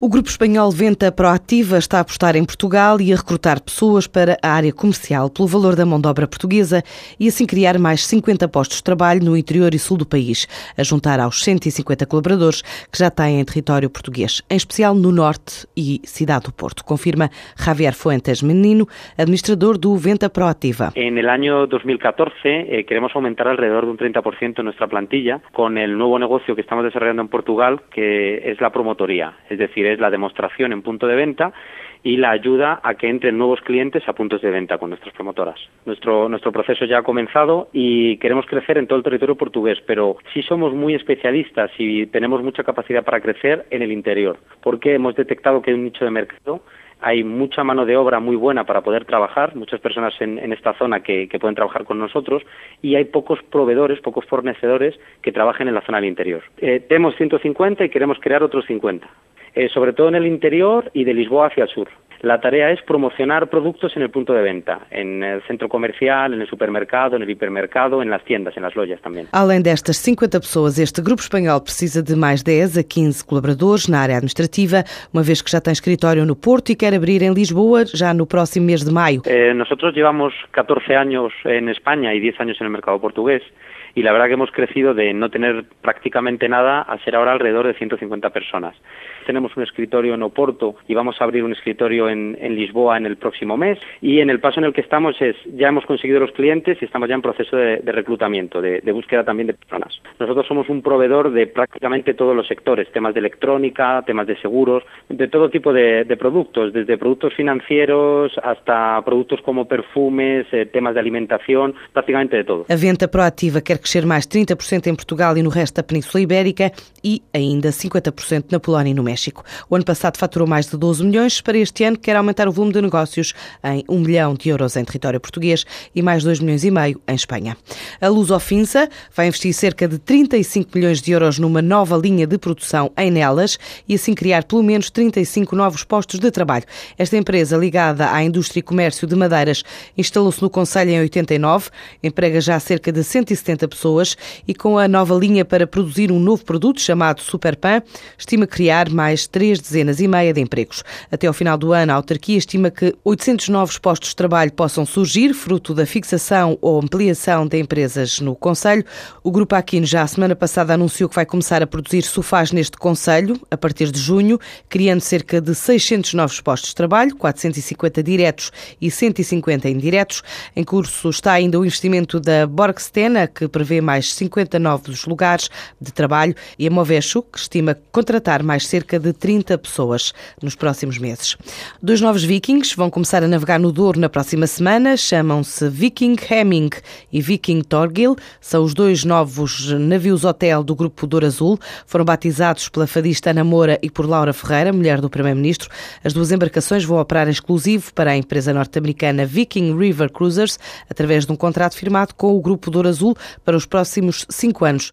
O grupo espanhol Venta Proativa está a apostar em Portugal e a recrutar pessoas para a área comercial pelo valor da mão de obra portuguesa e assim criar mais 50 postos de trabalho no interior e sul do país, a juntar aos 150 colaboradores que já têm em território português, em especial no norte e cidade do Porto, confirma Javier Fuentes Menino, administrador do Venta Proativa. En el año 2014 eh, queremos aumentar alrededor de un 30% nuestra plantilla con el nuevo negocio que estamos desarrollando en Portugal, que es la promotoría, es decir, es la demostración en punto de venta y la ayuda a que entren nuevos clientes a puntos de venta con nuestras promotoras. Nuestro, nuestro proceso ya ha comenzado y queremos crecer en todo el territorio portugués, pero sí somos muy especialistas y tenemos mucha capacidad para crecer en el interior, porque hemos detectado que hay un nicho de mercado hay mucha mano de obra muy buena para poder trabajar, muchas personas en, esta zona que, que, pueden trabajar con nosotros y hay pocos proveedores, pocos fornecedores que trabajen en la zona del interior. Eh, tenemos 150 y queremos crear otros 50 eh, sobre todo en el interior y de Lisboa hacia el sur. La tarea es promocionar productos en el punto de venta, en el centro comercial, en el supermercado, en el hipermercado, en las tiendas, en las lojas também. Além destas 50 pessoas, este grupo espanhol precisa de mais 10 a 15 colaboradores na área administrativa, uma vez que já tem escritório no Porto e quer abrir em Lisboa já no próximo mês de maio. Eh, nosotros llevamos 14 años en España y 10 años en el mercado portugués. y la verdad que hemos crecido de no tener prácticamente nada a ser ahora alrededor de 150 personas. Tenemos un escritorio en Oporto y vamos a abrir un escritorio en, en, Lisboa en el próximo mes y en el paso en el que estamos es ya hemos conseguido los clientes y estamos ya en proceso de, de reclutamiento, de, de, búsqueda también de personas. Nosotros somos un proveedor de prácticamente todos los sectores, temas de electrónica, temas de seguros, de todo tipo de, de productos, desde productos financieros hasta productos como perfumes, eh, temas de alimentación, prácticamente de todo. A venta proativa quer crescer mais 30% em Portugal e no resto da Península Ibérica e ainda 50% na Polónia e no México. O ano passado faturou mais de 12 milhões, para este ano quer aumentar o volume de negócios em 1 milhão de euros em território português e mais 2 milhões e meio em Espanha. A Luz Ofinsa vai investir cerca de 35 milhões de euros numa nova linha de produção em Nelas e assim criar pelo menos 35 novos postos de trabalho. Esta empresa, ligada à indústria e comércio de madeiras, instalou-se no Conselho em 89, emprega já cerca de 170 pessoas e com a nova linha para produzir um novo produto chamado Superpan, estima criar mais três dezenas e meia de empregos. Até ao final do ano, a autarquia estima que 800 novos postos de trabalho possam surgir, fruto da fixação ou ampliação de empresas no Conselho. O Grupo Aquino já a semana passada anunciou que vai começar a produzir sofás neste Conselho, a partir de junho, criando cerca de 600 novos postos de trabalho, 450 diretos e 150 indiretos. Em curso está ainda o investimento da Borgstena, que prevê mais 50 novos lugares de trabalho, e a Movesho, que estima contratar mais cerca de 30 pessoas nos próximos meses. Dois novos vikings vão começar a navegar no Douro na próxima semana, chamam-se Viking Hemming e Viking Torgil, são os dois novos navios hotel do Grupo Douro Azul, foram batizados pela fadista Ana Moura e por Laura Ferreira, mulher do Primeiro-Ministro. As duas embarcações vão operar exclusivo para a empresa norte-americana Viking River Cruisers, através de um contrato firmado com o Grupo Douro Azul para os próximos cinco anos.